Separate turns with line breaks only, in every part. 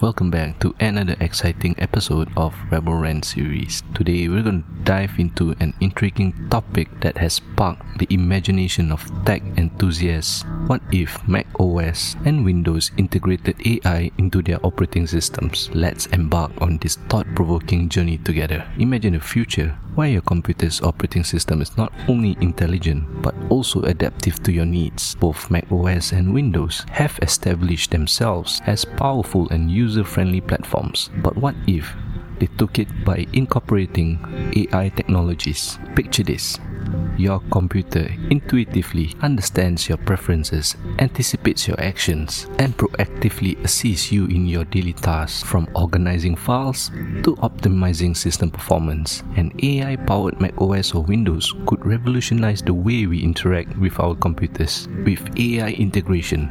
Welcome back to another exciting episode of Rebel Rant series. Today we're going to dive into an intriguing topic that has sparked the imagination of tech enthusiasts. What if Mac OS and Windows integrated AI into their operating systems? Let's embark on this thought-provoking journey together. Imagine a future where your computer's operating system is not only intelligent but also adaptive to your needs. Both Mac OS and Windows have established themselves as powerful and user friendly platforms. But what if they took it by incorporating AI technologies? Picture this your computer intuitively understands your preferences, anticipates your actions, and proactively assists you in your daily tasks from organizing files to optimizing system performance. An AI powered macOS or Windows could revolutionize the way we interact with our computers. With AI integration,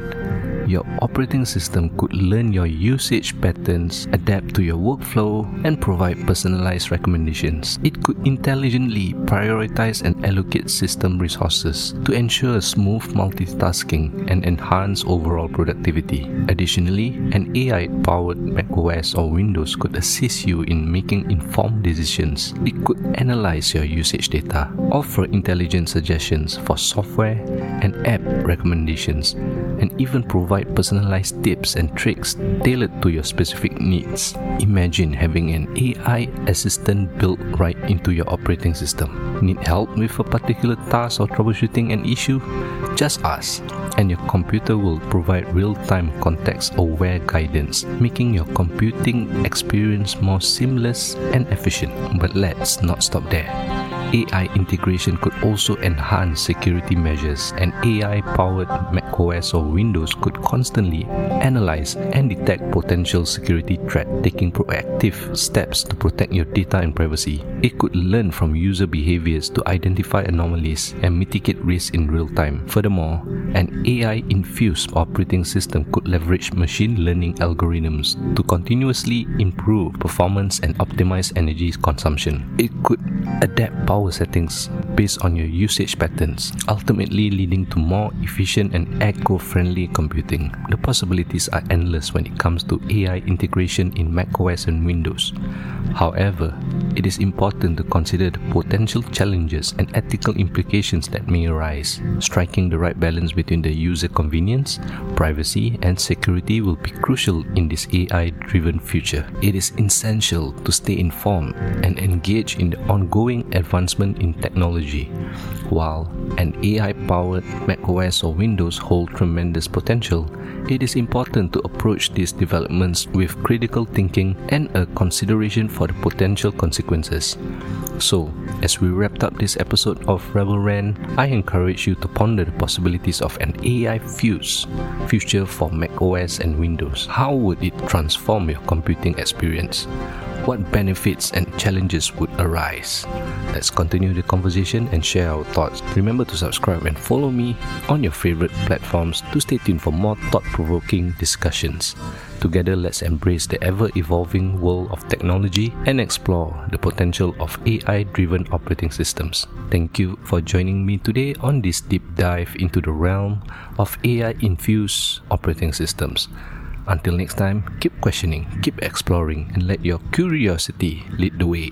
your operating system could learn your usage patterns, adapt to your workflow, and provide personalized recommendations. It could intelligently prioritize and allocate system resources to ensure smooth multitasking and enhance overall productivity. Additionally, an AI powered macOS or Windows could assist you in making informed decisions. It could analyze your usage data, offer intelligent suggestions for software and app recommendations, and even provide provide personalized tips and tricks tailored to your specific needs. Imagine having an AI assistant built right into your operating system. Need help with a particular task or troubleshooting an issue? Just ask, and your computer will provide real time context aware guidance, making your computing experience more seamless and efficient. But let's not stop there. AI integration could also enhance security measures. An AI powered macOS or Windows could constantly analyze and detect potential security threats, taking proactive steps to protect your data and privacy. It could learn from user behaviors to identify anomalies and mitigate risks in real time. Furthermore, an AI infused operating system could leverage machine learning algorithms to continuously improve performance and optimize energy consumption. It could adapt power settings based on your usage patterns, ultimately leading to more efficient and eco friendly computing. The possibilities are endless when it comes to AI integration in macOS and Windows. However, it is important to consider the potential challenges and ethical implications that may arise. Striking the right balance between the user convenience, privacy, and security will be crucial in this AI driven future. It is essential to stay informed and engage in the ongoing advancement in technology. While an AI powered macOS or Windows hold tremendous potential, it is important to approach these developments with critical thinking and a consideration for the potential consequences. So, as we wrapped up this episode of Rebel Rant, I encourage you to ponder the possibilities of an AI fused future for macOS and Windows. How would it transform your computing experience? What benefits and challenges would arise. Let's continue the conversation and share our thoughts. Remember to subscribe and follow me on your favorite platforms to stay tuned for more thought provoking discussions. Together, let's embrace the ever evolving world of technology and explore the potential of AI driven operating systems. Thank you for joining me today on this deep dive into the realm of AI infused operating systems. Until next time, keep questioning, keep exploring, and let your curiosity lead the way.